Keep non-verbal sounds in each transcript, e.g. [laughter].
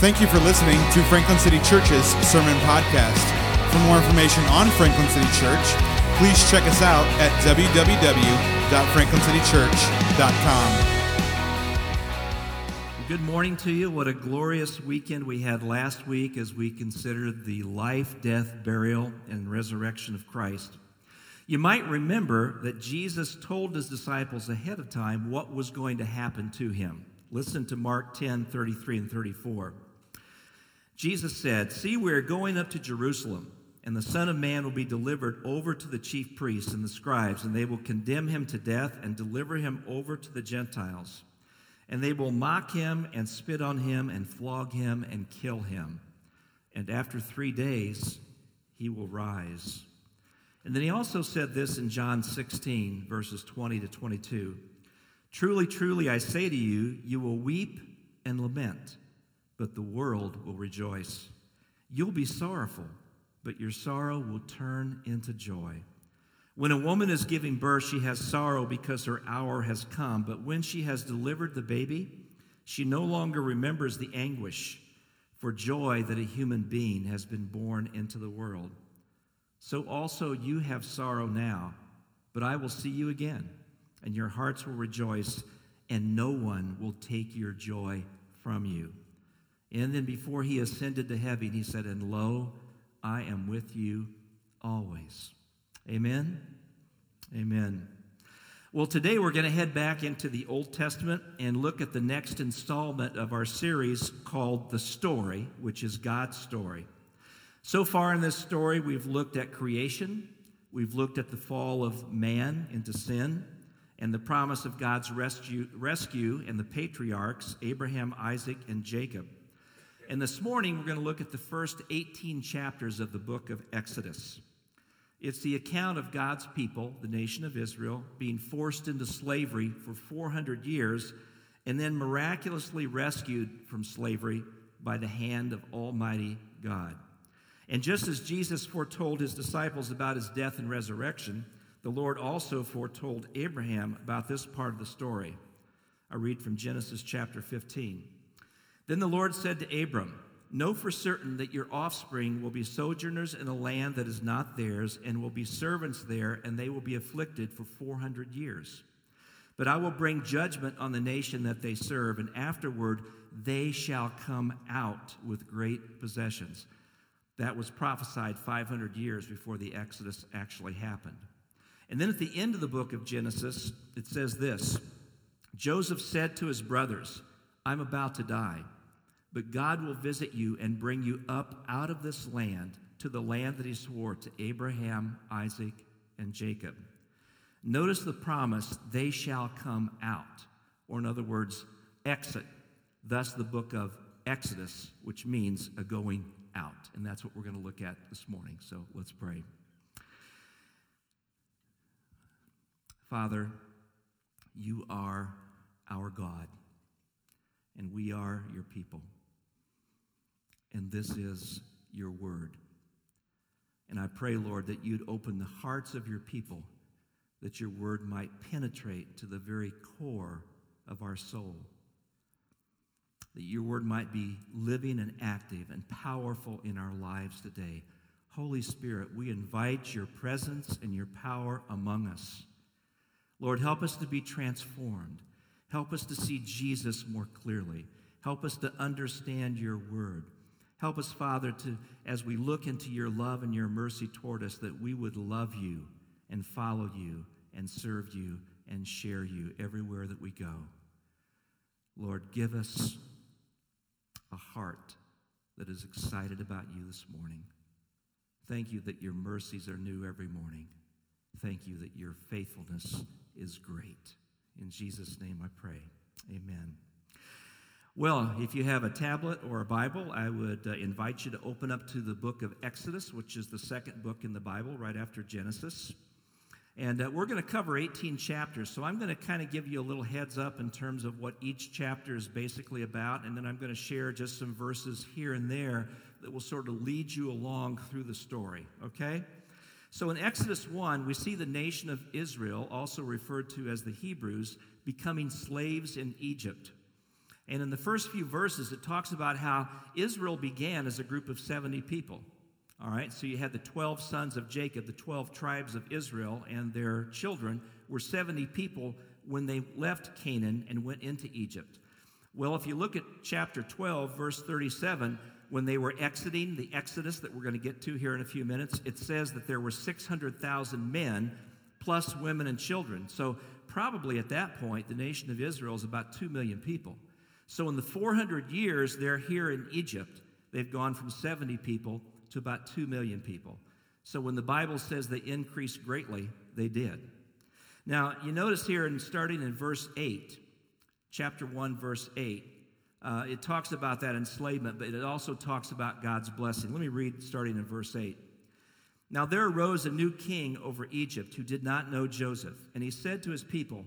Thank you for listening to Franklin City Church's Sermon Podcast. For more information on Franklin City Church, please check us out at www.franklincitychurch.com. Good morning to you. What a glorious weekend we had last week as we considered the life, death, burial, and resurrection of Christ. You might remember that Jesus told his disciples ahead of time what was going to happen to him. Listen to Mark 10 33 and 34. Jesus said, See, we are going up to Jerusalem, and the Son of Man will be delivered over to the chief priests and the scribes, and they will condemn him to death and deliver him over to the Gentiles and they will mock him and spit on him and flog him and kill him. And after three days, he will rise. And then he also said this in John 16, verses 20 to 22 Truly, truly, I say to you, you will weep and lament, but the world will rejoice. You'll be sorrowful, but your sorrow will turn into joy. When a woman is giving birth, she has sorrow because her hour has come. But when she has delivered the baby, she no longer remembers the anguish for joy that a human being has been born into the world. So also you have sorrow now, but I will see you again, and your hearts will rejoice, and no one will take your joy from you. And then before he ascended to heaven, he said, And lo, I am with you always. Amen. Amen. Well, today we're going to head back into the Old Testament and look at the next installment of our series called The Story, which is God's story. So far in this story, we've looked at creation, we've looked at the fall of man into sin, and the promise of God's rescue, rescue and the patriarchs, Abraham, Isaac, and Jacob. And this morning, we're going to look at the first 18 chapters of the book of Exodus. It's the account of God's people, the nation of Israel, being forced into slavery for 400 years and then miraculously rescued from slavery by the hand of Almighty God. And just as Jesus foretold his disciples about his death and resurrection, the Lord also foretold Abraham about this part of the story. I read from Genesis chapter 15. Then the Lord said to Abram, Know for certain that your offspring will be sojourners in a land that is not theirs, and will be servants there, and they will be afflicted for 400 years. But I will bring judgment on the nation that they serve, and afterward they shall come out with great possessions. That was prophesied 500 years before the Exodus actually happened. And then at the end of the book of Genesis, it says this Joseph said to his brothers, I'm about to die. But God will visit you and bring you up out of this land to the land that he swore to Abraham, Isaac, and Jacob. Notice the promise, they shall come out, or in other words, exit. Thus, the book of Exodus, which means a going out. And that's what we're going to look at this morning. So let's pray. Father, you are our God, and we are your people and this is your word. And I pray, Lord, that you'd open the hearts of your people, that your word might penetrate to the very core of our soul, that your word might be living and active and powerful in our lives today. Holy Spirit, we invite your presence and your power among us. Lord, help us to be transformed. Help us to see Jesus more clearly. Help us to understand your word. Help us, Father, to as we look into your love and your mercy toward us, that we would love you and follow you and serve you and share you everywhere that we go. Lord, give us a heart that is excited about you this morning. Thank you that your mercies are new every morning. Thank you that your faithfulness is great. In Jesus' name I pray. Amen. Well, if you have a tablet or a Bible, I would uh, invite you to open up to the book of Exodus, which is the second book in the Bible, right after Genesis. And uh, we're going to cover 18 chapters, so I'm going to kind of give you a little heads up in terms of what each chapter is basically about, and then I'm going to share just some verses here and there that will sort of lead you along through the story, okay? So in Exodus 1, we see the nation of Israel, also referred to as the Hebrews, becoming slaves in Egypt. And in the first few verses, it talks about how Israel began as a group of 70 people. All right, so you had the 12 sons of Jacob, the 12 tribes of Israel, and their children were 70 people when they left Canaan and went into Egypt. Well, if you look at chapter 12, verse 37, when they were exiting the Exodus that we're going to get to here in a few minutes, it says that there were 600,000 men plus women and children. So, probably at that point, the nation of Israel is about 2 million people. So, in the 400 years they're here in Egypt, they've gone from 70 people to about 2 million people. So, when the Bible says they increased greatly, they did. Now, you notice here, in starting in verse 8, chapter 1, verse 8, uh, it talks about that enslavement, but it also talks about God's blessing. Let me read starting in verse 8. Now there arose a new king over Egypt who did not know Joseph, and he said to his people,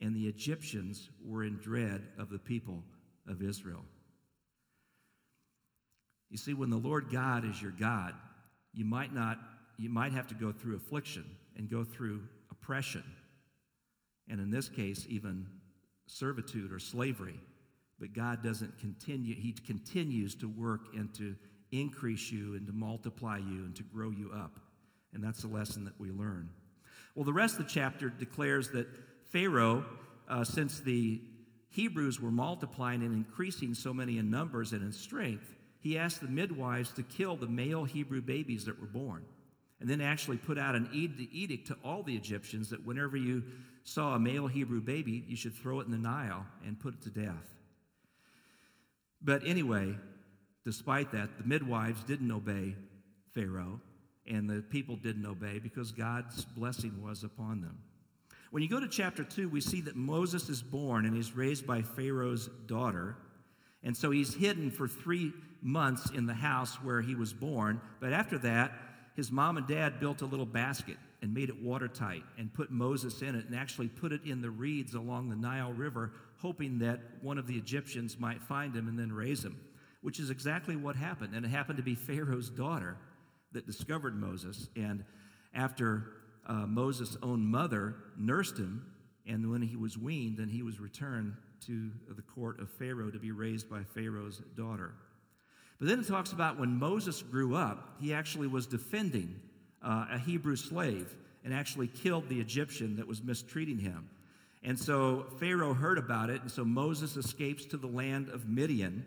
and the Egyptians were in dread of the people of Israel. You see, when the Lord God is your God, you might not, you might have to go through affliction and go through oppression, and in this case, even servitude or slavery. But God doesn't continue, He continues to work and to increase you and to multiply you and to grow you up. And that's the lesson that we learn. Well, the rest of the chapter declares that Pharaoh, uh, since the Hebrews were multiplying and increasing so many in numbers and in strength, he asked the midwives to kill the male Hebrew babies that were born. And then actually put out an edict to all the Egyptians that whenever you saw a male Hebrew baby, you should throw it in the Nile and put it to death. But anyway, despite that, the midwives didn't obey Pharaoh, and the people didn't obey because God's blessing was upon them. When you go to chapter 2, we see that Moses is born and he's raised by Pharaoh's daughter. And so he's hidden for three months in the house where he was born. But after that, his mom and dad built a little basket and made it watertight and put Moses in it and actually put it in the reeds along the Nile River, hoping that one of the Egyptians might find him and then raise him, which is exactly what happened. And it happened to be Pharaoh's daughter that discovered Moses. And after uh, Moses' own mother nursed him, and when he was weaned, then he was returned to the court of Pharaoh to be raised by Pharaoh's daughter. But then it talks about when Moses grew up, he actually was defending uh, a Hebrew slave and actually killed the Egyptian that was mistreating him. And so Pharaoh heard about it, and so Moses escapes to the land of Midian,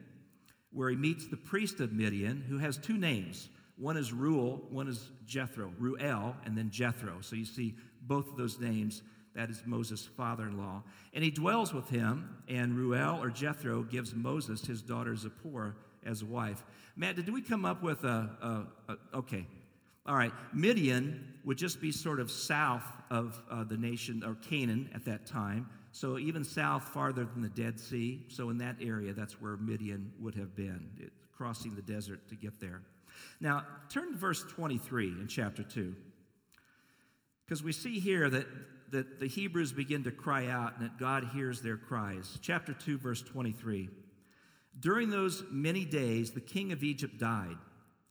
where he meets the priest of Midian, who has two names. One is Ruel, one is Jethro, Ruel, and then Jethro. So you see both of those names. That is Moses' father in law. And he dwells with him, and Ruel or Jethro gives Moses his daughter Zipporah as a wife. Matt, did we come up with a, a, a okay, all right, Midian would just be sort of south of uh, the nation or Canaan at that time. So even south, farther than the Dead Sea. So in that area, that's where Midian would have been, it, crossing the desert to get there. Now, turn to verse 23 in chapter 2. Because we see here that, that the Hebrews begin to cry out and that God hears their cries. Chapter 2, verse 23. During those many days, the king of Egypt died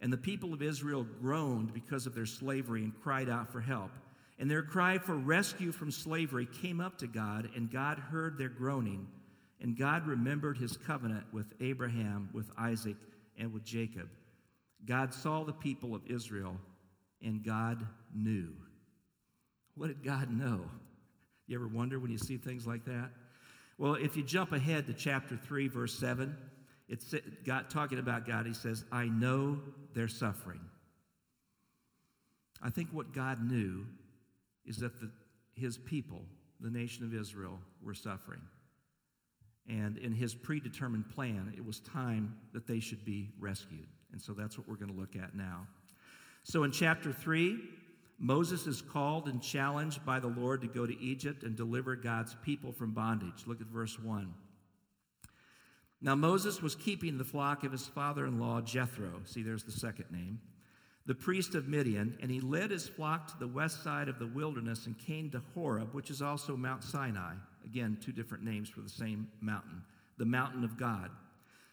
and the people of Israel groaned because of their slavery and cried out for help. And their cry for rescue from slavery came up to God, and God heard their groaning. And God remembered his covenant with Abraham, with Isaac, and with Jacob. God saw the people of Israel, and God knew. What did God know? You ever wonder when you see things like that? Well, if you jump ahead to chapter 3, verse 7, it's God talking about God. He says, I know they're suffering. I think what God knew is that the, his people, the nation of Israel, were suffering. And in his predetermined plan, it was time that they should be rescued. And so that's what we're going to look at now. So in chapter 3, Moses is called and challenged by the Lord to go to Egypt and deliver God's people from bondage. Look at verse 1. Now Moses was keeping the flock of his father in law, Jethro. See, there's the second name. The priest of Midian, and he led his flock to the west side of the wilderness and came to Horeb, which is also Mount Sinai. Again, two different names for the same mountain, the mountain of God.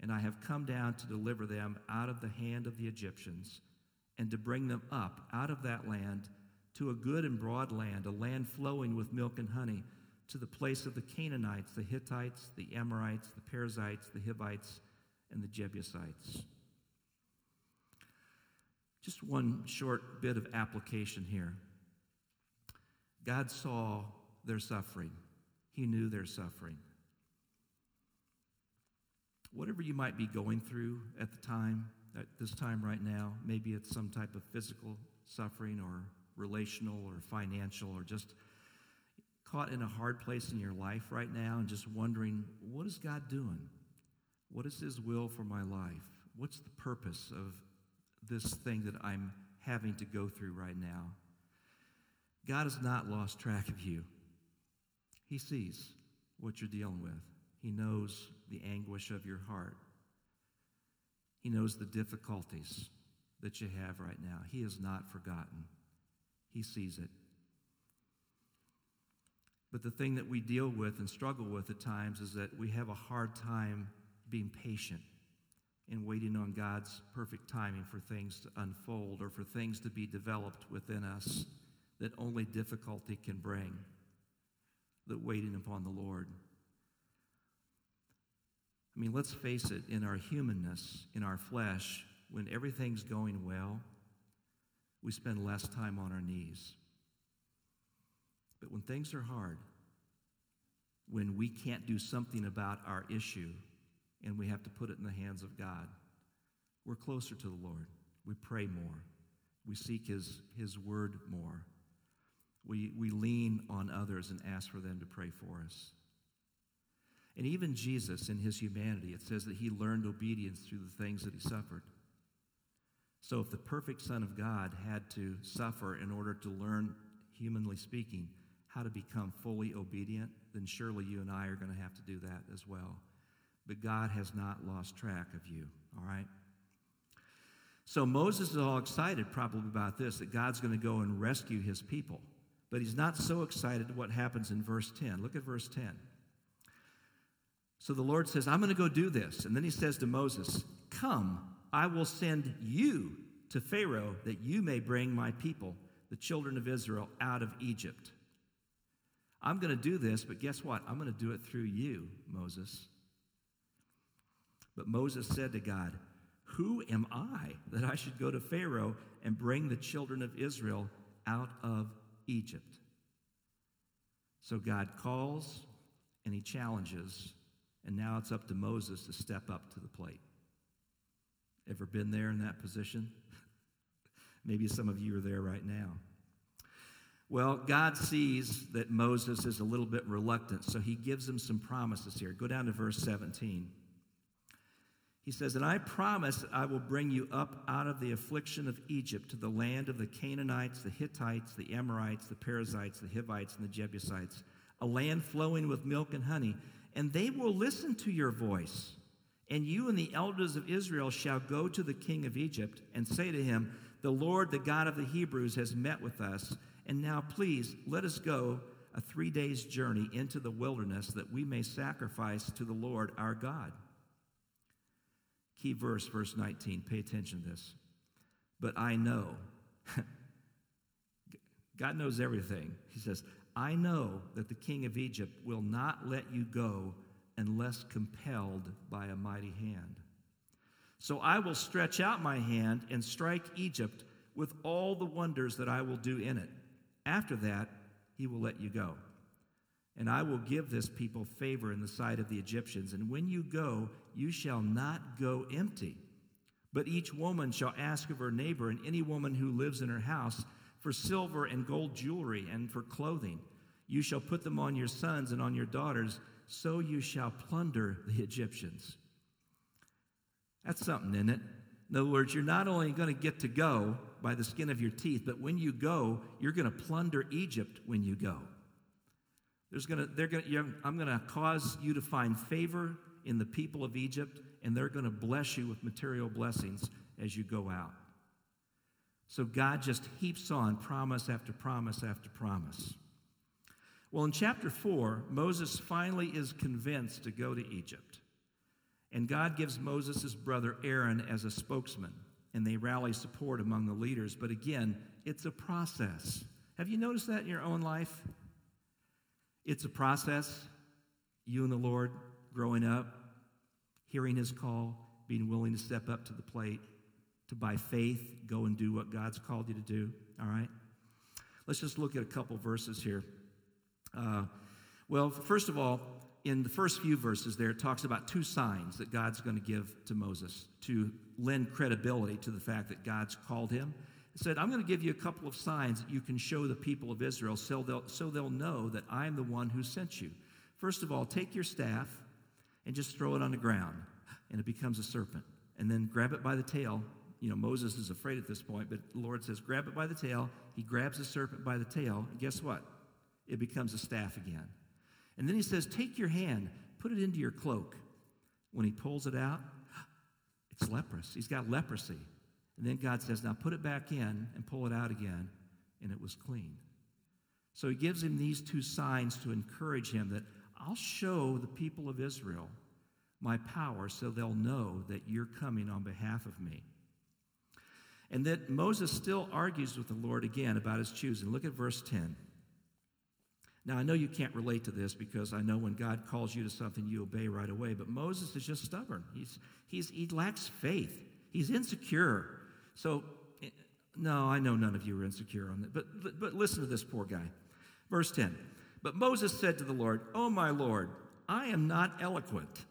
and I have come down to deliver them out of the hand of the Egyptians, and to bring them up out of that land to a good and broad land, a land flowing with milk and honey, to the place of the Canaanites, the Hittites, the Amorites, the Perizzites, the Hivites, and the Jebusites. Just one short bit of application here. God saw their suffering, He knew their suffering. Whatever you might be going through at the time, at this time right now, maybe it's some type of physical suffering or relational or financial or just caught in a hard place in your life right now and just wondering, what is God doing? What is His will for my life? What's the purpose of this thing that I'm having to go through right now. God has not lost track of you. He sees what you're dealing with, He knows the anguish of your heart, He knows the difficulties that you have right now. He has not forgotten, He sees it. But the thing that we deal with and struggle with at times is that we have a hard time being patient and waiting on God's perfect timing for things to unfold or for things to be developed within us that only difficulty can bring, that waiting upon the Lord. I mean, let's face it, in our humanness, in our flesh, when everything's going well, we spend less time on our knees. But when things are hard, when we can't do something about our issue, and we have to put it in the hands of God. We're closer to the Lord. We pray more. We seek His, his word more. We, we lean on others and ask for them to pray for us. And even Jesus, in his humanity, it says that he learned obedience through the things that he suffered. So, if the perfect Son of God had to suffer in order to learn, humanly speaking, how to become fully obedient, then surely you and I are going to have to do that as well but God has not lost track of you, all right? So Moses is all excited probably about this, that God's going to go and rescue his people. But he's not so excited what happens in verse 10. Look at verse 10. So the Lord says, I'm going to go do this. And then he says to Moses, Come, I will send you to Pharaoh that you may bring my people, the children of Israel, out of Egypt. I'm going to do this, but guess what? I'm going to do it through you, Moses. But Moses said to God, Who am I that I should go to Pharaoh and bring the children of Israel out of Egypt? So God calls and he challenges, and now it's up to Moses to step up to the plate. Ever been there in that position? [laughs] Maybe some of you are there right now. Well, God sees that Moses is a little bit reluctant, so he gives him some promises here. Go down to verse 17. He says, And I promise that I will bring you up out of the affliction of Egypt to the land of the Canaanites, the Hittites, the Amorites, the Perizzites, the Hivites, and the Jebusites, a land flowing with milk and honey, and they will listen to your voice. And you and the elders of Israel shall go to the king of Egypt and say to him, The Lord, the God of the Hebrews, has met with us. And now, please, let us go a three days' journey into the wilderness that we may sacrifice to the Lord our God. Key verse, verse 19. Pay attention to this. But I know. [laughs] God knows everything. He says, I know that the king of Egypt will not let you go unless compelled by a mighty hand. So I will stretch out my hand and strike Egypt with all the wonders that I will do in it. After that, he will let you go. And I will give this people favor in the sight of the Egyptians. And when you go, you shall not go empty. But each woman shall ask of her neighbor and any woman who lives in her house for silver and gold jewelry and for clothing. You shall put them on your sons and on your daughters, so you shall plunder the Egyptians. That's something, isn't it? In other words, you're not only going to get to go by the skin of your teeth, but when you go, you're going to plunder Egypt when you go. There's to, they're to, I'm going to cause you to find favor in the people of Egypt, and they're going to bless you with material blessings as you go out. So God just heaps on promise after promise after promise. Well, in chapter 4, Moses finally is convinced to go to Egypt. And God gives Moses brother Aaron as a spokesman, and they rally support among the leaders. But again, it's a process. Have you noticed that in your own life? It's a process. You and the Lord growing up, hearing his call, being willing to step up to the plate, to by faith go and do what God's called you to do. All right? Let's just look at a couple verses here. Uh, well, first of all, in the first few verses there, it talks about two signs that God's going to give to Moses to lend credibility to the fact that God's called him. Said, I'm going to give you a couple of signs that you can show the people of Israel so they'll, so they'll know that I'm the one who sent you. First of all, take your staff and just throw it on the ground, and it becomes a serpent. And then grab it by the tail. You know, Moses is afraid at this point, but the Lord says, grab it by the tail. He grabs the serpent by the tail, and guess what? It becomes a staff again. And then he says, Take your hand, put it into your cloak. When he pulls it out, [gasps] it's leprous. He's got leprosy. And then God says, Now put it back in and pull it out again, and it was clean. So he gives him these two signs to encourage him that I'll show the people of Israel my power so they'll know that you're coming on behalf of me. And that Moses still argues with the Lord again about his choosing. Look at verse 10. Now, I know you can't relate to this because I know when God calls you to something, you obey right away. But Moses is just stubborn. He's, he's, he lacks faith. He's insecure. So, eh, no, I know none of you are insecure on that. But, but, but listen to this poor guy. Verse 10 But Moses said to the Lord, Oh, my Lord, I am not eloquent.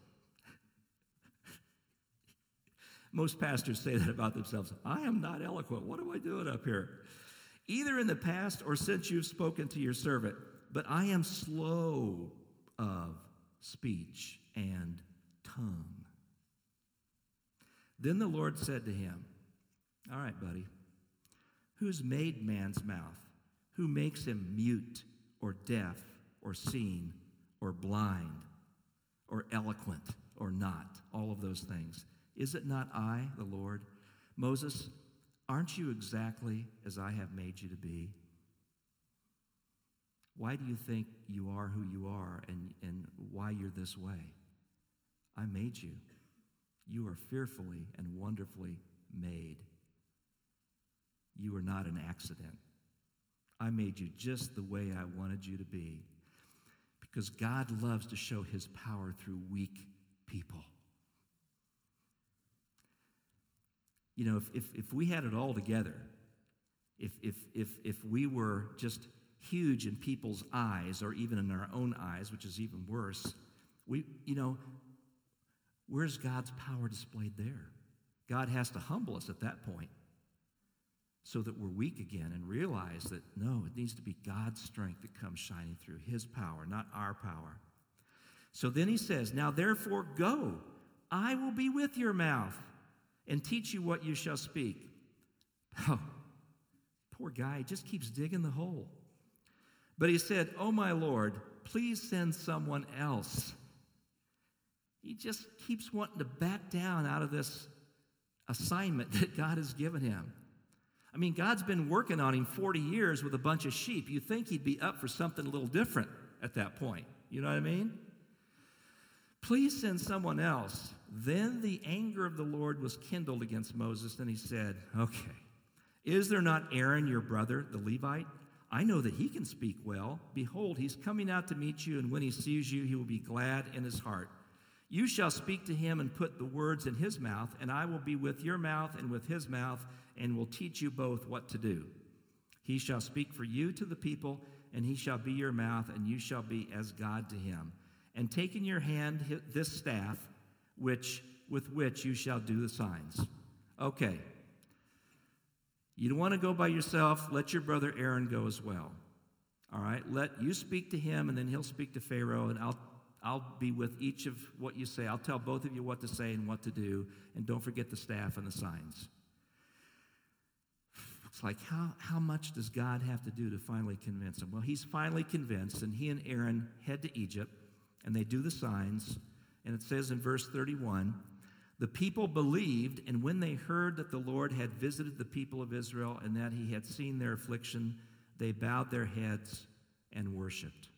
Most pastors say that about themselves. I am not eloquent. What am I doing up here? Either in the past or since you've spoken to your servant but I am slow of speech and tongue. Then the Lord said to him, All right, buddy, who's made man's mouth? Who makes him mute or deaf or seen or blind or eloquent or not? All of those things. Is it not I, the Lord? Moses, aren't you exactly as I have made you to be? Why do you think you are who you are and, and why you're this way? I made you. You are fearfully and wonderfully made. You are not an accident. I made you just the way I wanted you to be because God loves to show his power through weak people. You know, if, if, if we had it all together, if, if, if, if we were just huge in people's eyes or even in our own eyes, which is even worse, we, you know, where's God's power displayed there? God has to humble us at that point so that we're weak again and realize that no, it needs to be God's strength that comes shining through, His power, not our power. So then he says, Now therefore go, I will be with your mouth and teach you what you shall speak. [laughs] Oh, poor guy just keeps digging the hole. But he said, Oh, my Lord, please send someone else. He just keeps wanting to back down out of this assignment [laughs] that God has given him. I mean, God's been working on him 40 years with a bunch of sheep. You think he'd be up for something a little different at that point. You know what I mean? Please send someone else. Then the anger of the Lord was kindled against Moses, and he said, Okay, is there not Aaron your brother, the Levite? I know that he can speak well. Behold, he's coming out to meet you, and when he sees you, he will be glad in his heart. You shall speak to him and put the words in his mouth, and I will be with your mouth and with his mouth, and will teach you both what to do. He shall speak for you to the people, and he shall be your mouth, and you shall be as God to him. And take in your hand this staff, which with which you shall do the signs. Okay. You don't want to go by yourself. Let your brother Aaron go as well. All right. Let you speak to him, and then he'll speak to Pharaoh, and I'll I'll be with each of what you say. I'll tell both of you what to say and what to do, and don't forget the staff and the signs. It's like, how, how much does God have to do to finally convince him? Well, he's finally convinced, and he and Aaron head to Egypt, and they do the signs. And it says in verse 31 the people believed, and when they heard that the Lord had visited the people of Israel and that he had seen their affliction, they bowed their heads and worshiped.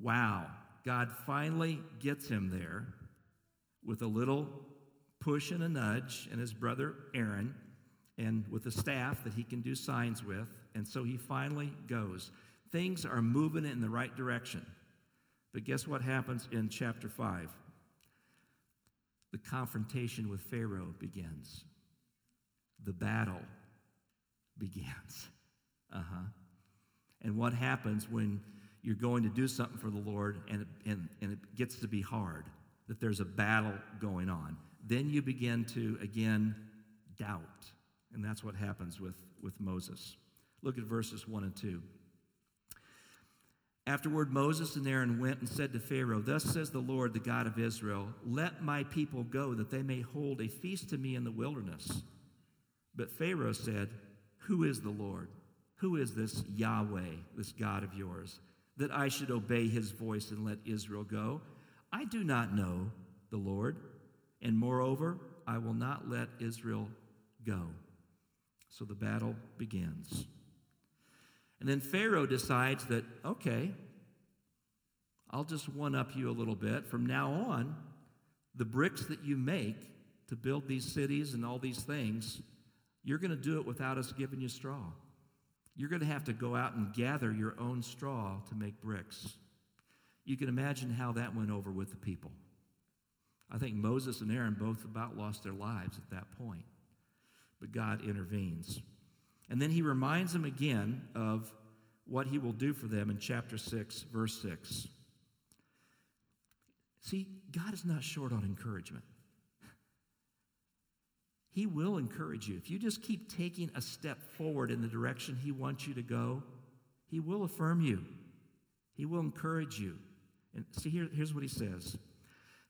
Wow. God finally gets him there with a little push and a nudge, and his brother Aaron, and with a staff that he can do signs with. And so he finally goes. Things are moving in the right direction. But guess what happens in chapter 5? The confrontation with Pharaoh begins, the battle begins. [laughs] Uh huh. And what happens when you're going to do something for the Lord and it, and, and it gets to be hard, that there's a battle going on. Then you begin to, again, doubt. And that's what happens with, with Moses. Look at verses 1 and 2. Afterward, Moses and Aaron went and said to Pharaoh, Thus says the Lord, the God of Israel, Let my people go, that they may hold a feast to me in the wilderness. But Pharaoh said, Who is the Lord? Who is this Yahweh, this God of yours? that I should obey his voice and let Israel go? I do not know the Lord, and moreover, I will not let Israel go. So the battle begins. And then Pharaoh decides that, okay, I'll just one up you a little bit. From now on, the bricks that you make to build these cities and all these things, you're going to do it without us giving you straw. You're going to have to go out and gather your own straw to make bricks. You can imagine how that went over with the people. I think Moses and Aaron both about lost their lives at that point. But God intervenes. And then he reminds them again of what he will do for them in chapter 6, verse 6. See, God is not short on encouragement. He will encourage you. If you just keep taking a step forward in the direction He wants you to go, He will affirm you. He will encourage you. And see, here, here's what He says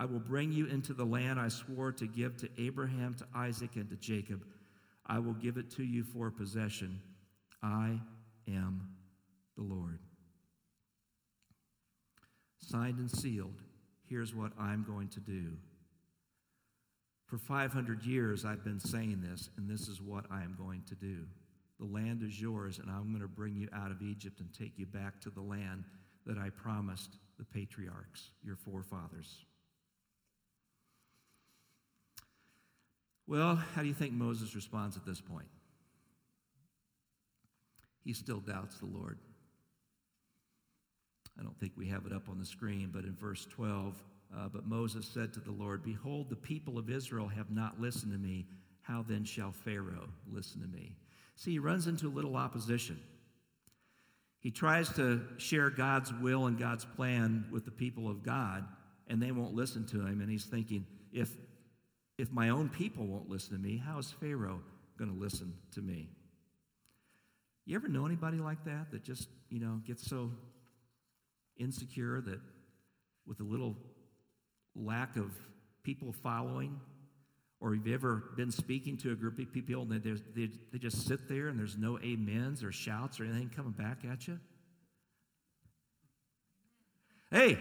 I will bring you into the land I swore to give to Abraham, to Isaac, and to Jacob. I will give it to you for possession. I am the Lord. Signed and sealed, here's what I'm going to do. For 500 years, I've been saying this, and this is what I am going to do. The land is yours, and I'm going to bring you out of Egypt and take you back to the land that I promised the patriarchs, your forefathers. Well, how do you think Moses responds at this point? He still doubts the Lord. I don't think we have it up on the screen, but in verse 12, uh, but Moses said to the Lord, Behold, the people of Israel have not listened to me. How then shall Pharaoh listen to me? See, he runs into a little opposition. He tries to share God's will and God's plan with the people of God, and they won't listen to him. And he's thinking, if, if my own people won't listen to me, how is Pharaoh going to listen to me? You ever know anybody like that that just, you know, gets so insecure that with a little lack of people following Or have you ever been speaking to a group of people and they, they, they just sit there and there's no amens or shouts or anything coming back at you? Hey,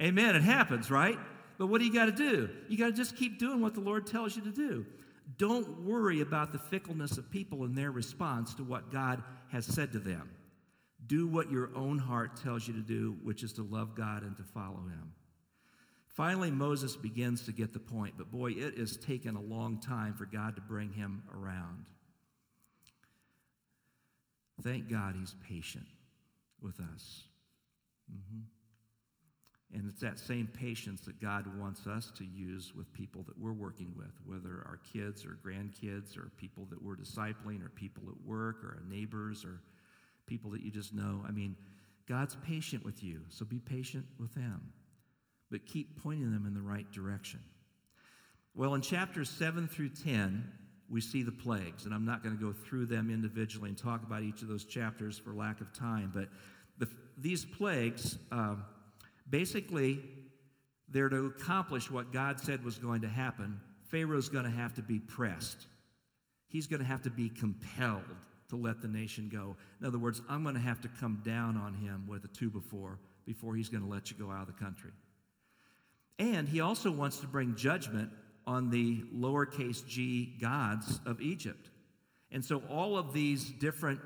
amen, it happens, right? But what do you got to do? You got to just keep doing what the Lord tells you to do. Don't worry about the fickleness of people and their response to what God has said to them. Do what your own heart tells you to do, which is to love God and to follow Him. Finally, Moses begins to get the point, but boy, it has taken a long time for God to bring him around. Thank God he's patient with us. Mm-hmm. And it's that same patience that God wants us to use with people that we're working with, whether our kids or grandkids or people that we're discipling or people at work or our neighbors or people that you just know. I mean, God's patient with you, so be patient with them, but keep pointing them in the right direction. Well, in chapters 7 through 10, we see the plagues, and I'm not going to go through them individually and talk about each of those chapters for lack of time, but the, these plagues. Um, Basically, they're to accomplish what God said was going to happen. Pharaoh's going to have to be pressed. He's going to have to be compelled to let the nation go. In other words, I'm going to have to come down on him with a two before before he's going to let you go out of the country. And he also wants to bring judgment on the lowercase g gods of Egypt. And so all of these different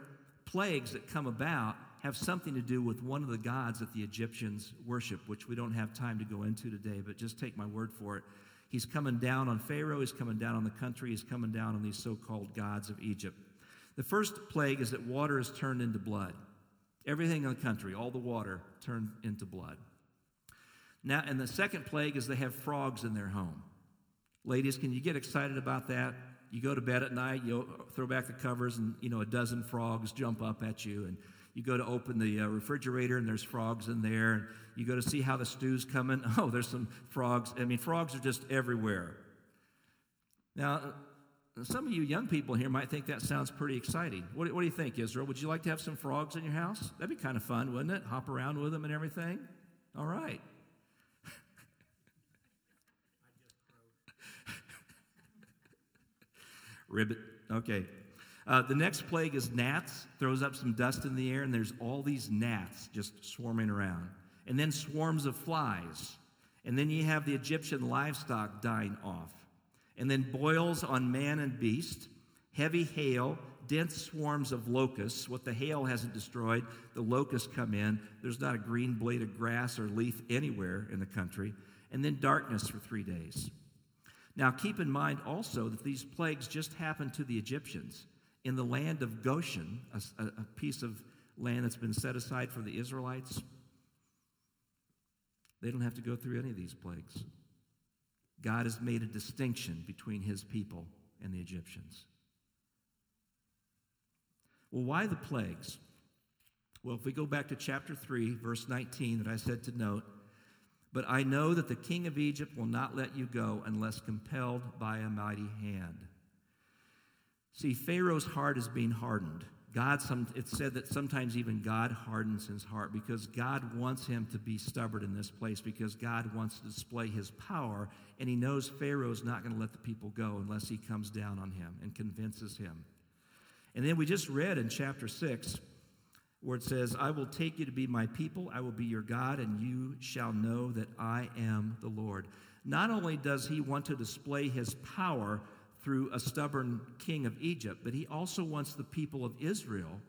plagues that come about have something to do with one of the gods that the Egyptians worship, which we don't have time to go into today, but just take my word for it. He's coming down on Pharaoh, he's coming down on the country, he's coming down on these so called gods of Egypt. The first plague is that water is turned into blood. Everything in the country, all the water turned into blood. Now, and the second plague is they have frogs in their home. Ladies, can you get excited about that? You go to bed at night, you throw back the covers, and you know a dozen frogs jump up at you, and you go to open the uh, refrigerator and there's frogs in there. And you go to see how the stew's coming. [laughs] Oh, there's some frogs. I mean, frogs are just everywhere. Now, some of you young people here might think that sounds pretty exciting. What, what do you think, Israel? Would you like to have some frogs in your house? That'd be kind of fun, wouldn't it? Hop around with them and everything? All right. [laughs] Ribbit. Okay. Uh, the next plague is gnats, throws up some dust in the air, and there's all these gnats just swarming around. And then swarms of flies. And then you have the Egyptian livestock dying off. And then boils on man and beast, heavy hail, dense swarms of locusts. What the hail hasn't destroyed, the locusts come in. There's not a green blade of grass or leaf anywhere in the country. And then darkness for three days. Now, keep in mind also that these plagues just happened to the Egyptians in the land of Goshen, a, a, piece of land that's been set aside for the Israelites, they don't have to go through any of these plagues. God has made a distinction between his people and the Egyptians. Well, why the plagues? Well, if we go back to chapter 3, verse 19, that I said to note, but I know that the king of Egypt will not let you go unless compelled by a mighty hand. See, Pharaoh's heart is being hardened. God, some, it's said that sometimes even God hardens his heart because God wants him to be stubborn in this place because God wants to display his power, and he knows Pharaoh's not going to let the people go unless he comes down on him and convinces him. And then we just read in chapter 6 where it says, I will take you to be my people, I will be your God, and you shall know that I am the Lord. Not only does he want to display his power, through a stubborn king of Egypt, but he also wants the people of Israel,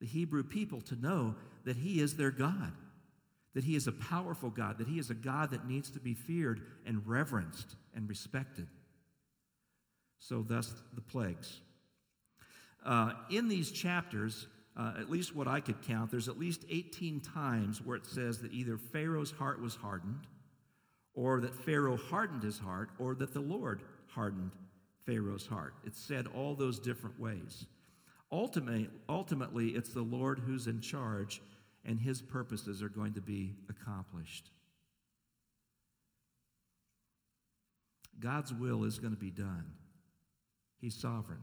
the Hebrew people, to know that he is their God, that he is a powerful God, that he is a God that needs to be feared and reverenced and respected. So, thus the plagues. Uh, in these chapters, uh, at least what I could count, there's at least 18 times where it says that either Pharaoh's heart was hardened, or that Pharaoh hardened his heart, or that the Lord hardened Pharaoh's heart. It's said all those different ways. Ultimately, ultimately, it's the Lord who's in charge, and his purposes are going to be accomplished. God's will is going to be done. He's sovereign.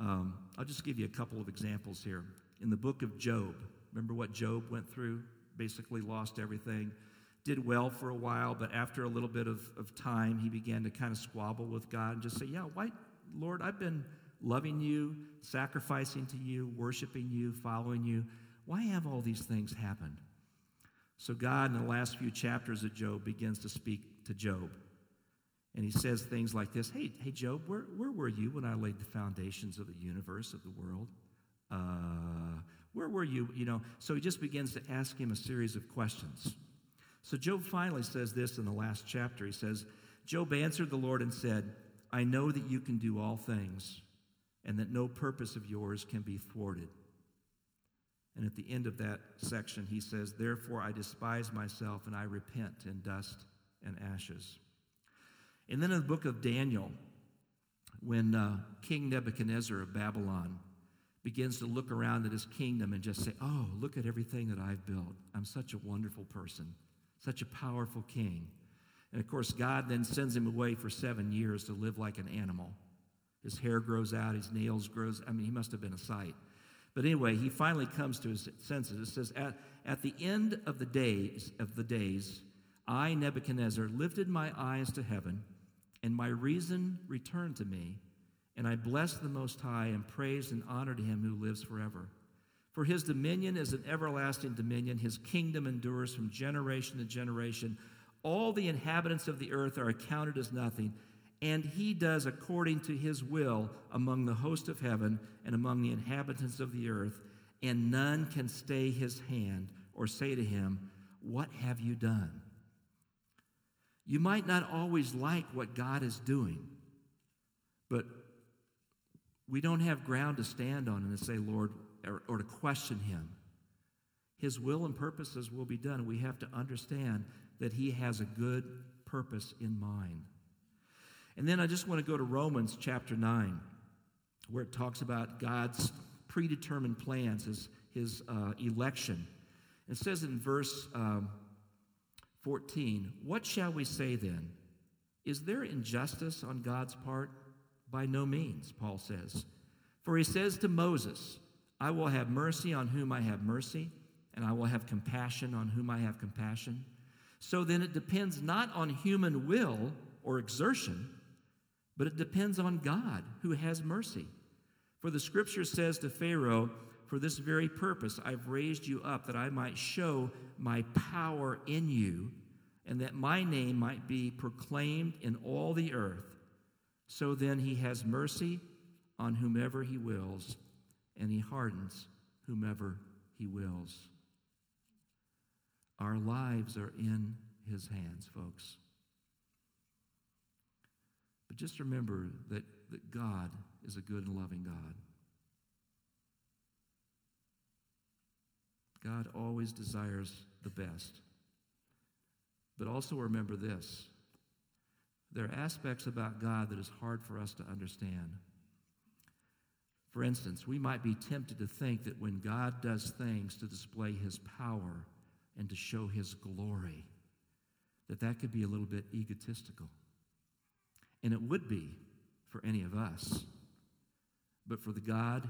Um, I'll just give you a couple of examples here. In the book of Job, remember what Job went through? Basically, lost everything. Did well for a while, but after a little bit of, of time, he began to kind of squabble with God and just say, Yeah, why, Lord, I've been loving you, sacrificing to you, worshiping you, following you. Why have all these things happened? So, God, in the last few chapters of Job, begins to speak to Job. And he says things like this Hey, hey Job, where, where were you when I laid the foundations of the universe, of the world? Uh, where were you? You know, so he just begins to ask him a series of questions. So Job finally says this in the last chapter. He says, Job answered the Lord and said, I know that you can do all things, and that no purpose of yours can be thwarted. And at the end of that section, he says, Therefore I despise myself and I repent in dust and ashes. And then in the book of Daniel, when uh, King Nebuchadnezzar of Babylon begins to look around at his kingdom and just say, Oh, look at everything that I've built. I'm such a wonderful person, such a powerful king. And of course, God then sends him away for seven years to live like an animal. His hair grows out, his nails grows. I mean, he must have been a sight. But anyway, he finally comes to his senses. It says, at, at the end of the days of the days, I, Nebuchadnezzar, lifted my eyes to heaven, and my reason returned to me, and I blessed the Most High and praised and honored him who lives forever. For his dominion is an everlasting dominion, his kingdom endures from generation to generation. All the inhabitants of the earth are accounted as nothing and he does according to his will among the host of heaven and among the inhabitants of the earth, and none can stay his hand or say to him, What have you done? You might not always like what God is doing, but we don't have ground to stand on and to say, Lord, or, or to question him. His will and purposes will be done. We have to understand that he has a good purpose in mind. And then I just want to go to Romans chapter 9, where it talks about God's predetermined plans, his, his uh, election. It says in verse um, 14, What shall we say then? Is there injustice on God's part? By no means, Paul says. For he says to Moses, I will have mercy on whom I have mercy, and I will have compassion on whom I have compassion. So then it depends not on human will or exertion but it depends on God who has mercy. For the scripture says to Pharaoh, For this very purpose I've raised you up, that I might show my power in you, and that my name might be proclaimed in all the earth. So then he has mercy on whomever he wills, and he hardens whomever he wills. Our lives are in his hands, folks. But just remember that, that God is a good and loving God. God always desires the best. But also remember this there are aspects about God that is hard for us to understand. For instance, we might be tempted to think that when God does things to display his power and to show his glory, that that could be a little bit egotistical. And it would be for any of us. But for the God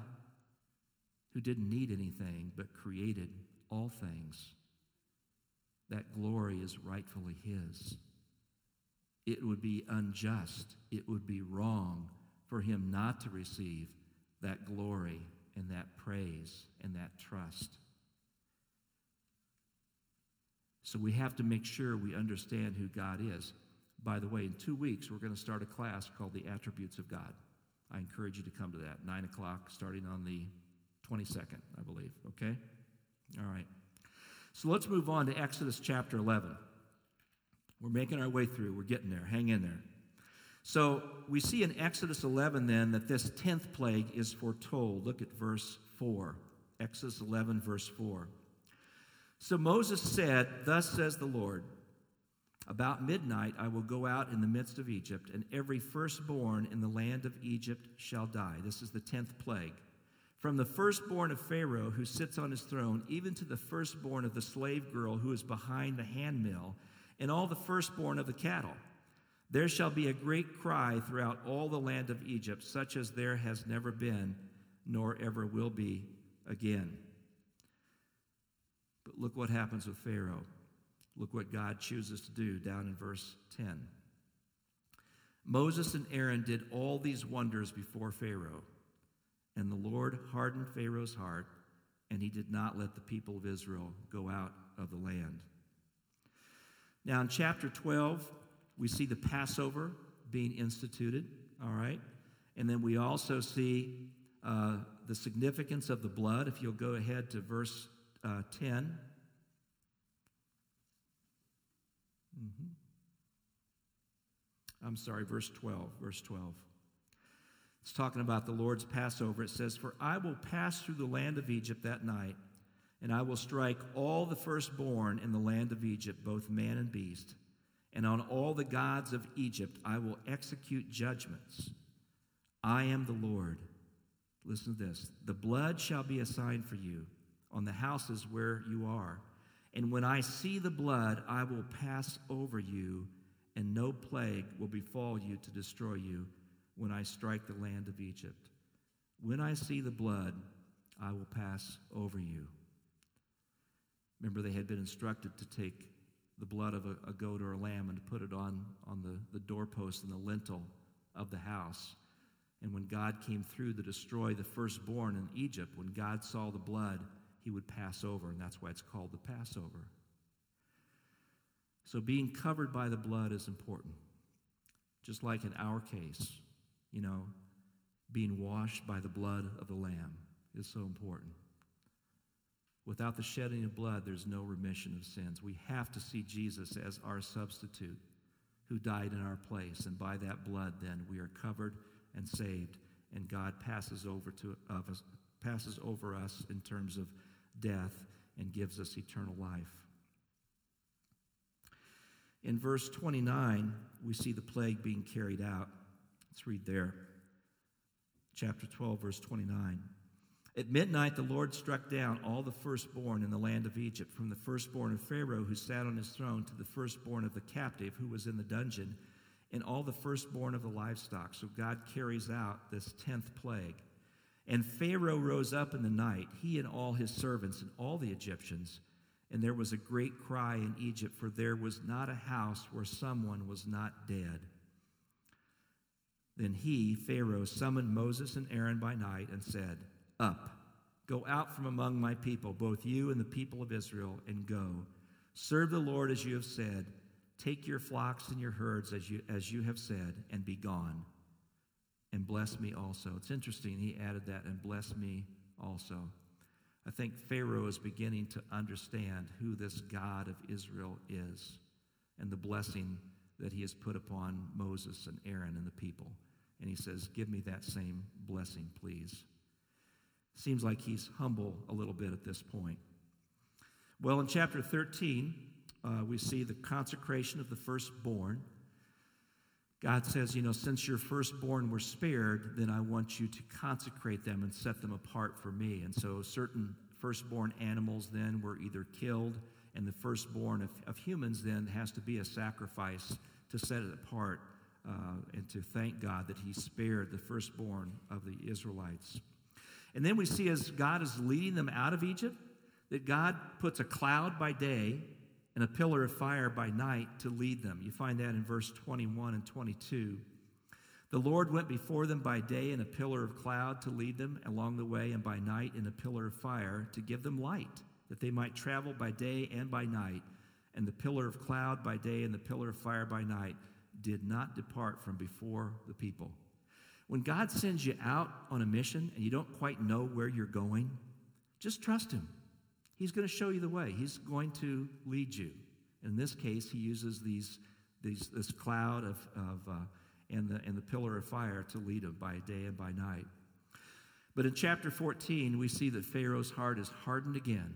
who didn't need anything but created all things, that glory is rightfully His. It would be unjust, it would be wrong for Him not to receive that glory and that praise and that trust. So we have to make sure we understand who God is. By the way, in two weeks, we're going to start a class called The Attributes of God. I encourage you to come to that, 9 o'clock, starting on the 22nd, I believe. Okay? All right. So let's move on to Exodus chapter 11. We're making our way through. We're getting there. Hang in there. So we see in Exodus 11 then that this 10th plague is foretold. Look at verse 4. Exodus 11, verse 4. So Moses said, Thus says the Lord. About midnight I will go out in the midst of Egypt, and every firstborn in the land of Egypt shall die. This is the tenth plague. From the firstborn of Pharaoh who sits on his throne, even to the firstborn of the slave girl who is behind the handmill, and all the firstborn of the cattle. There shall be a great cry throughout all the land of Egypt, such as there has never been, nor ever will be again. But look what happens with Pharaoh. Look what God chooses to do down in verse 10. Moses and Aaron did all these wonders before Pharaoh, and the Lord hardened Pharaoh's heart, and he did not let the people of Israel go out of the land. Now, in chapter 12, we see the Passover being instituted, all right? And then we also see uh, the significance of the blood. If you'll go ahead to verse uh, 10. Mm-hmm. I'm sorry, verse 12. Verse 12. It's talking about the Lord's Passover. It says, For I will pass through the land of Egypt that night, and I will strike all the firstborn in the land of Egypt, both man and beast. And on all the gods of Egypt I will execute judgments. I am the Lord. Listen to this The blood shall be a sign for you on the houses where you are. And when I see the blood, I will pass over you, and no plague will befall you to destroy you when I strike the land of Egypt. When I see the blood, I will pass over you. Remember, they had been instructed to take the blood of a, a goat or a lamb and put it on, on the, the doorpost and the lintel of the house. And when God came through to destroy the firstborn in Egypt, when God saw the blood, he would pass over, and that's why it's called the Passover. So being covered by the blood is important. Just like in our case, you know, being washed by the blood of the Lamb is so important. Without the shedding of blood, there's no remission of sins. We have to see Jesus as our substitute who died in our place. And by that blood, then, we are covered and saved. And God passes over, to, of us, passes over us in terms of death and gives us eternal life. In verse 29, we see the plague being carried out. Let's read there. Chapter 12, verse 29. At midnight, the Lord struck down all the firstborn in the land of Egypt, from the firstborn of Pharaoh who sat on his throne to the firstborn of the captive who was in the dungeon, and all the firstborn of the livestock. So God carries out this tenth plague. And Pharaoh rose up in the night, he and all his servants and all the Egyptians. And there was a great cry in Egypt, for there was not a house where someone was not dead. Then he, Pharaoh, summoned Moses and Aaron by night and said, up, go out from among my people, both you and the people of Israel, and go. Serve the Lord as you have said. Take your flocks and your herds as you, as you have said, and be gone. And bless me also. It's interesting, he added that, and bless me also. I think Pharaoh is beginning to understand who this God of Israel is and the blessing that he has put upon Moses and Aaron and the people. And he says, Give me that same blessing, please. Seems like he's humble a little bit at this point. Well, in chapter 13, uh, we see the consecration of the firstborn. God says, you know, since your firstborn were spared, then I want you to consecrate them and set them apart for me. And so certain firstborn animals then were either killed, and the firstborn of, of humans then has to be a sacrifice to set it apart uh, and to thank God that He spared the firstborn of the Israelites. And then we see as God is leading them out of Egypt, that God puts a cloud by day and a pillar of fire by night to lead them. You find that in verse 21 and 22. The Lord went before them by day in a pillar of cloud to lead them along the way, and by night in a pillar of fire to give them light, that they might travel by day and by night. And the pillar of cloud by day and the pillar of fire by night did not depart from before the people. When God sends you out on a mission and you don't quite know where you're going, just trust Him. He's going to show you the way, He's going to lead you. In this case, He uses these, these, this cloud of, of, uh, and, the, and the pillar of fire to lead him by day and by night. But in chapter 14, we see that Pharaoh's heart is hardened again.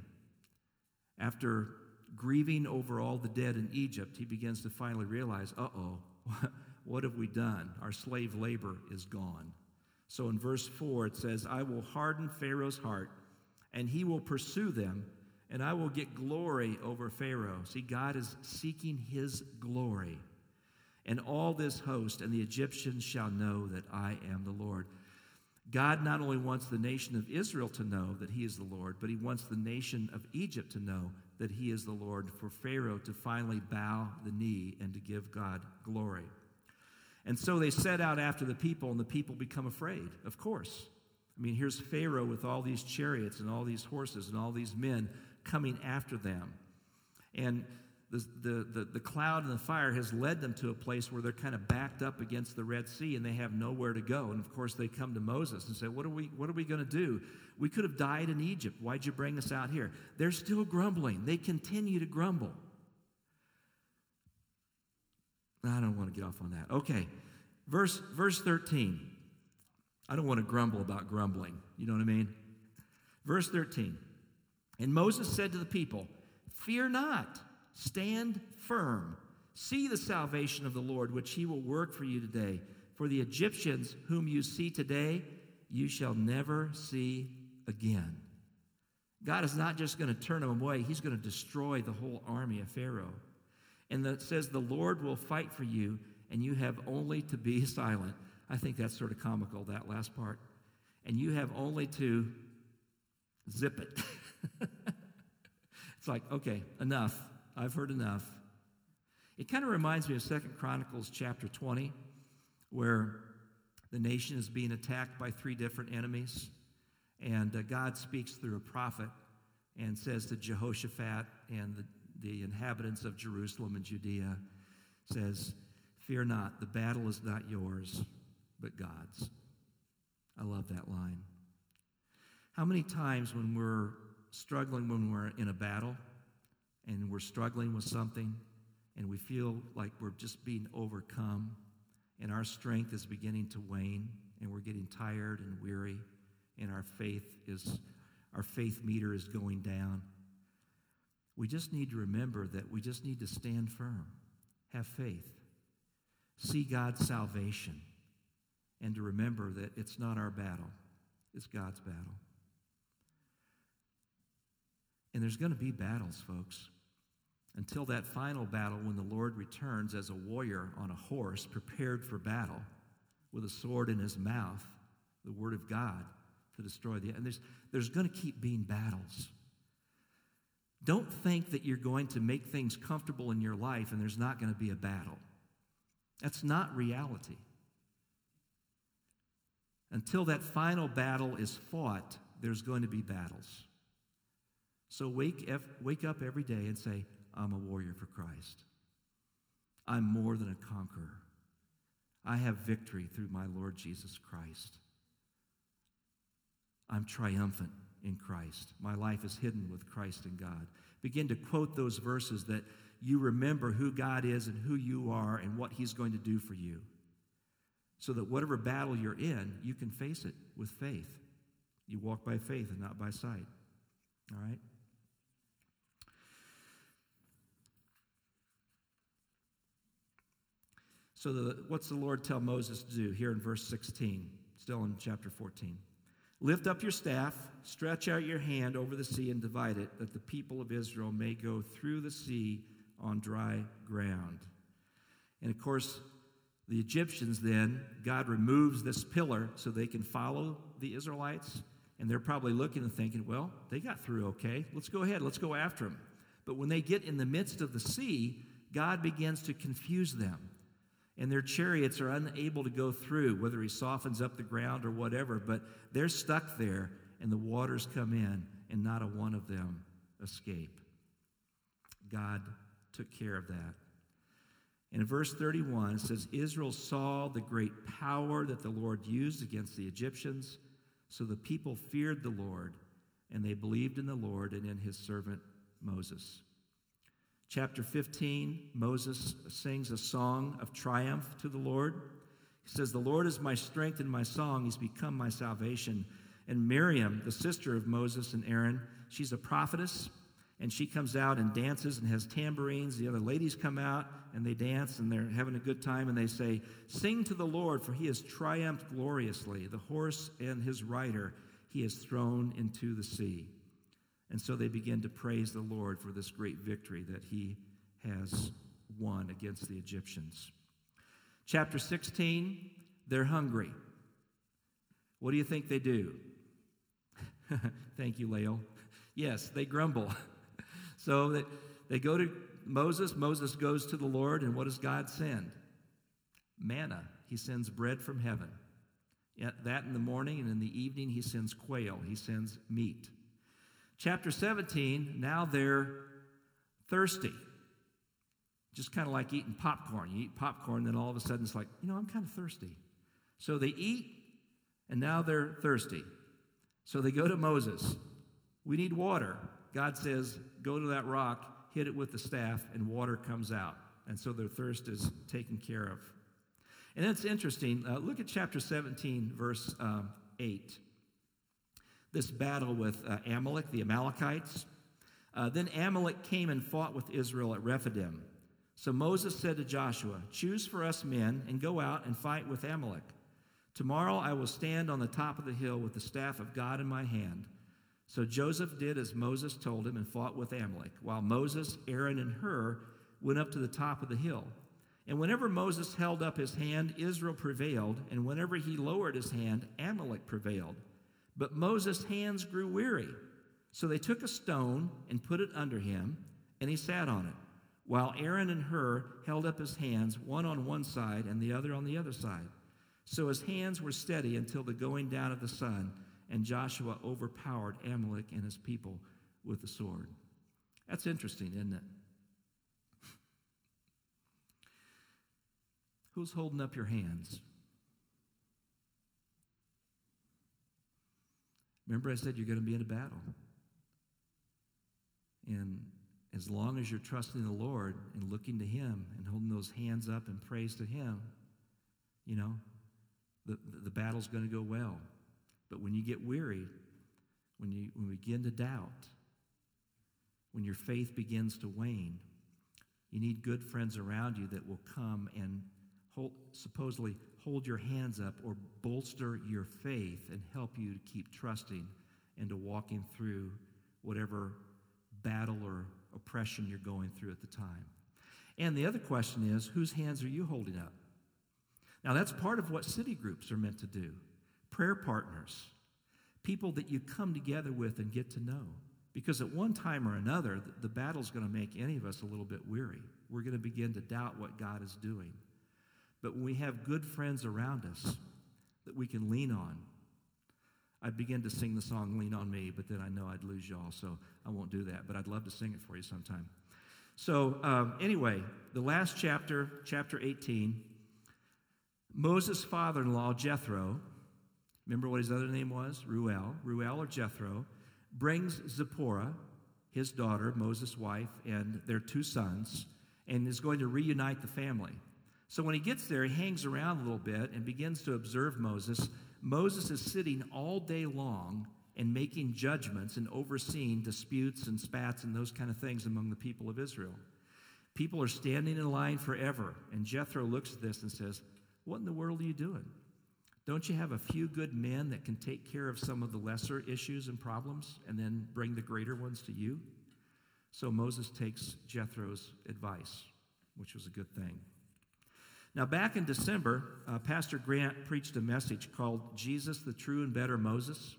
After grieving over all the dead in Egypt, he begins to finally realize, uh oh, [laughs] what have we done? Our slave labor is gone. So in verse 4, it says, I will harden Pharaoh's heart, and he will pursue them, and I will get glory over Pharaoh. See, God is seeking his glory. And all this host and the Egyptians shall know that I am the Lord. God not only wants the nation of Israel to know that he is the Lord, but he wants the nation of Egypt to know that he is the Lord, for Pharaoh to finally bow the knee and to give God glory. And so they set out after the people, and the people become afraid, of course. I mean, here's Pharaoh with all these chariots and all these horses and all these men coming after them. And the, the, the, the, cloud and the fire has led them to a place where they're kind of backed up against the Red Sea and they have nowhere to go. And of course, they come to Moses and say, What are we, what are we going to do? We could have died in Egypt. Why'd you bring us out here? They're still grumbling. They continue to grumble. I don't want to get off on that. Okay, verse, verse 13. I don't want to grumble about grumbling. You know what I mean? Verse 13. And Moses said to the people, Fear not. Stand firm. See the salvation of the Lord, which he will work for you today. For the Egyptians whom you see today, you shall never see again. God is not just going to turn them away, he's going to destroy the whole army of Pharaoh. And that says, The Lord will fight for you, and you have only to be [laughs] silent. I think that's sort of comical, that last part. And you have only to zip it. [laughs] it's like, okay, enough. I've heard enough. It kind of reminds me of Second Chronicles chapter 20, where the nation is being attacked by three different enemies. And uh, God speaks through a prophet and says to Jehoshaphat and the, the inhabitants of Jerusalem and Judea, says, Fear not, the battle is not yours, but God's. I love that line. How many times when we're struggling, when we're in a battle, and we're struggling with something and we feel like we're just being overcome and our strength is beginning to wane and we're getting tired and weary and our faith is our faith meter is going down we just need to remember that we just need to stand firm have faith see god's salvation and to remember that it's not our battle it's god's battle and there's going to be battles folks until that final battle when the Lord returns as a warrior on a horse prepared for battle with a sword in his mouth, the word of God to destroy the and there's there's going to keep being battles. Don't think that you're going to make things comfortable in your life and there's not going to be a battle. That's not reality. Until that final battle is fought, there's going to be battles. So wake, wake up every day and say, I'm a warrior for Christ. I'm more than a conqueror. I have victory through my Lord Jesus Christ. I'm triumphant in Christ. My life is hidden with Christ in God. Begin to quote those verses that you remember who God is and who you are and what He's going to do for you. So that whatever battle you're in, you can face it with faith. You walk by faith and not by sight. All right? So, the, what's the Lord tell Moses to do here in verse 16, still in chapter 14? Lift up your staff, stretch out your hand over the sea, and divide it, that the people of Israel may go through the sea on dry ground. And of course, the Egyptians then, God removes this pillar so they can follow the Israelites. And they're probably looking and thinking, well, they got through okay. Let's go ahead. Let's go after them. But when they get in the midst of the sea, God begins to confuse them and their chariots are unable to go through, whether he softens up the ground or whatever, but they're stuck there, and the waters come in, and not a one of them escape. God took care of that. In verse 31, it says, Israel saw the great power that the Lord used against the Egyptians, so the people feared the Lord, and they believed in the Lord and in his servant Moses. Chapter 15, Moses sings a song of triumph to the Lord. He says, The Lord is my strength and my song. He's become my salvation. And Miriam, the sister of Moses and Aaron, she's a prophetess, and she comes out and dances and has tambourines. The other ladies come out and they dance and they're having a good time and they say, Sing to the Lord, for he has triumphed gloriously. The horse and his rider he has thrown into the sea. And so they begin to praise the Lord for this great victory that he has won against the Egyptians. Chapter 16, they're hungry. What do you think they do? [laughs] Thank you, Lael. Yes, they grumble. [laughs] so they, they go to Moses. Moses goes to the Lord, and what does God send? Manna. He sends bread from heaven. That in the morning, and in the evening, he sends quail, he sends meat. Chapter 17, now they're thirsty. Just kind of like eating popcorn. You eat popcorn, then all of a sudden it's like, you know, I'm kind of thirsty. So they eat, and now they're thirsty. So they go to Moses. We need water. God says, go to that rock, hit it with the staff, and water comes out. And so their thirst is taken care of. And it's interesting. Uh, look at chapter 17, verse um, 8 this battle with uh, Amalek, the Amalekites. Uh, then Amalek came and fought with Israel at Rephidim. So Moses said to Joshua, Choose for us men and go out and fight with Amalek. Tomorrow I will stand on the top of the hill with the staff of God in my hand. So Joseph did as Moses told him and fought with Amalek, while Moses, Aaron, and Hur went up to the top of the hill. And whenever Moses held up his hand, Israel prevailed, and whenever he lowered his hand, Amalek prevailed. But Moses' hands grew weary. So they took a stone and put it under him, and he sat on it, while Aaron and Hur held up his hands, one on one side and the other on the other side. So his hands were steady until the going down of the sun, and Joshua overpowered Amalek and his people with the sword. That's interesting, isn't it? Who's holding up your hands? Remember, I said you're going to be in a battle. And as long as you're trusting the Lord and looking to Him and holding those hands up in praise to Him, you know, the, the battle's going to go well. But when you get weary, when you, when we begin to doubt, when your faith begins to wane, you need good friends around you that will come and hold, supposedly hold your hands up or bolster your faith and help you to keep trusting and to walking through whatever battle or oppression you're going through at the time. And the other question is whose hands are you holding up? Now, that's part of what city groups are meant to do prayer partners, people that you come together with and get to know. Because at one time or another, the battle's going to make any of us a little bit weary. We're going to begin to doubt what God is doing. But when we have good friends around us that we can lean on, I'd begin to sing the song Lean on Me, but then I know I'd lose y'all, so I won't do that. But I'd love to sing it for you sometime. So, um, anyway, the last chapter, chapter 18, Moses' father in law, Jethro, remember what his other name was? Reuel, Reuel or Jethro, brings Zipporah, his daughter, Moses' wife, and their two sons, and is going to reunite the family. So when he gets there, he hangs around a little bit and begins to observe Moses. Moses is sitting all day long and making judgments and overseeing disputes and spats and those kind of things among the people of Israel. People are standing in line forever. And Jethro looks at this and says, What in the world are you doing? Don't you have a few good men that can take care of some of the lesser issues and problems and then bring the greater ones to you? So Moses takes Jethro's advice, which was a good thing. Now, back in December, uh, Pastor Grant preached a message called Jesus, the True and Better Moses.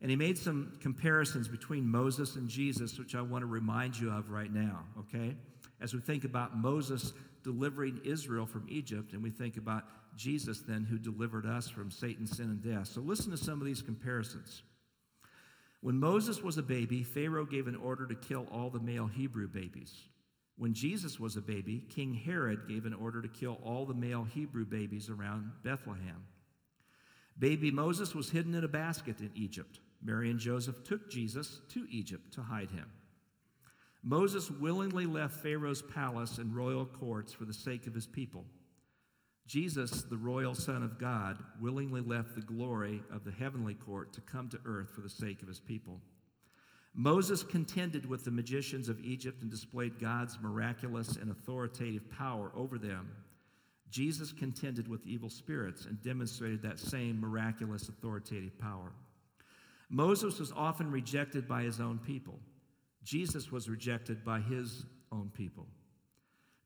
And he made some comparisons between Moses and Jesus, which I want to remind you of right now, okay? As we think about Moses delivering Israel from Egypt, and we think about Jesus then who delivered us from Satan, sin, and death. So listen to some of these comparisons. When Moses was a baby, Pharaoh gave an order to kill all the male Hebrew babies. When Jesus was a baby, King Herod gave an order to kill all the male Hebrew babies around Bethlehem. Baby Moses was hidden in a basket in Egypt. Mary and Joseph took Jesus to Egypt to hide him. Moses willingly left Pharaoh's palace and royal courts for the sake of his people. Jesus, the royal Son of God, willingly left the glory of the heavenly court to come to earth for the sake of his people. Moses contended with the magicians of Egypt and displayed God's miraculous and authoritative power over them. Jesus contended with evil spirits and demonstrated that same miraculous authoritative power. Moses was often rejected by his own people. Jesus was rejected by his own people.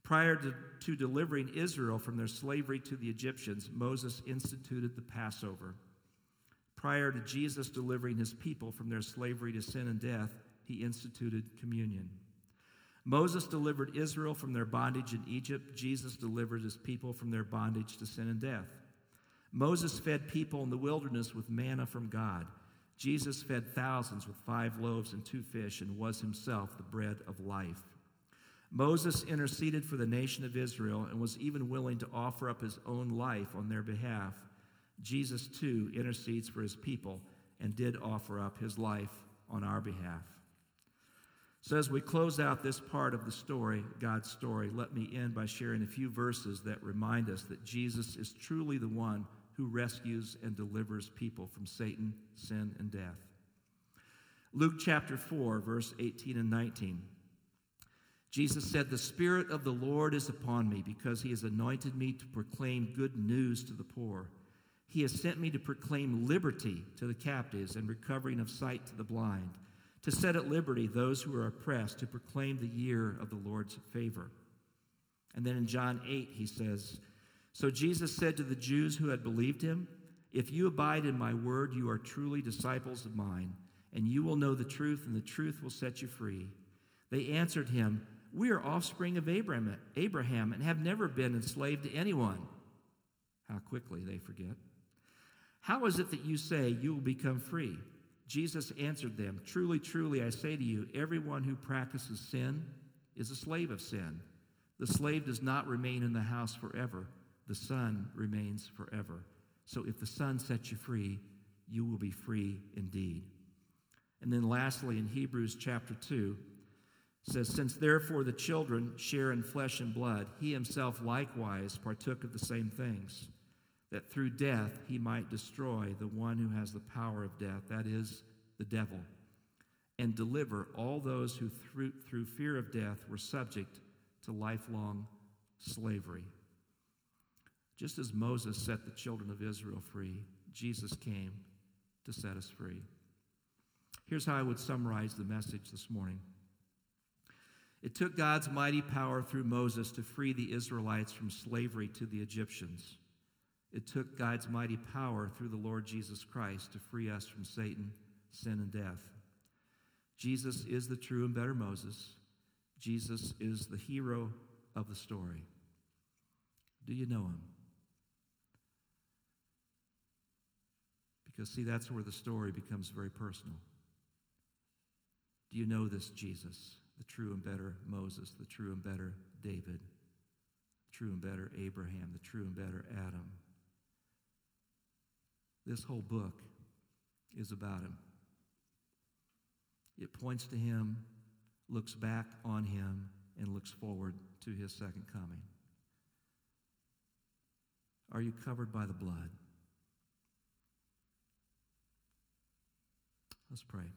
Prior to, to, delivering Israel from their slavery to the Egyptians, Moses instituted the Passover. Prior to Jesus delivering his people from their slavery to sin and death, he instituted communion. Moses delivered Israel from their bondage in Egypt. Jesus delivered his people from their bondage to sin and death. Moses fed people in the wilderness with manna from God. Jesus fed thousands with five loaves and two fish and was himself the bread of life. Moses interceded for the nation of Israel and was even willing to offer up his own life on their behalf. Jesus, too, intercedes for his people and did offer up his life on our behalf. So, as we close out this part of the story, God's story, let me end by sharing a few verses that remind us that Jesus is truly the one who rescues and delivers people from Satan, sin, and death. Luke chapter 4, verse 18 and 19. Jesus said, The Spirit of the Lord is upon me because he has anointed me to proclaim good news to the poor. He has sent me to proclaim liberty to the captives and recovering of sight to the blind, to set at liberty those who are oppressed, to proclaim the year of the Lord's favor. And then in John 8, he says, So Jesus said to the Jews who had believed him, If you abide in my word, you are truly disciples of mine, and you will know the truth, and the truth will set you free. They answered him, we are offspring of Abraham, Abraham and have never been enslaved to anyone. How quickly they forget. How is it that you say you will become free? Jesus answered them, Truly, truly, I say to you, everyone who practices sin is a slave of sin. The slave does not remain in the house forever, the son remains forever. So if the son sets you free, you will be free indeed. And then lastly, in Hebrews chapter 2, says, Since therefore the children share in flesh and blood, he himself likewise partook of the same things, that through death he might destroy the one who has the power of death, that is, the devil, and deliver all those who through, through fear of death were subject to lifelong slavery. Just as Moses set the children of Israel free, Jesus came to set us free. Here's how I would summarize the message this morning. It took God's mighty power through Moses to free the Israelites from slavery to the Egyptians. It took God's mighty power through the Lord Jesus Christ to free us from Satan, sin, and death. Jesus is the true and better Moses. Jesus is the hero of the story. Do you know him? Because, see, that's where the story becomes very personal. Do you know this Jesus? the true and better Moses, the true and better David, the true and better Abraham, the true and better Adam. This whole book is about him. It points to him, looks back on him, and looks forward to his second coming. Are you covered by the blood? Let's pray.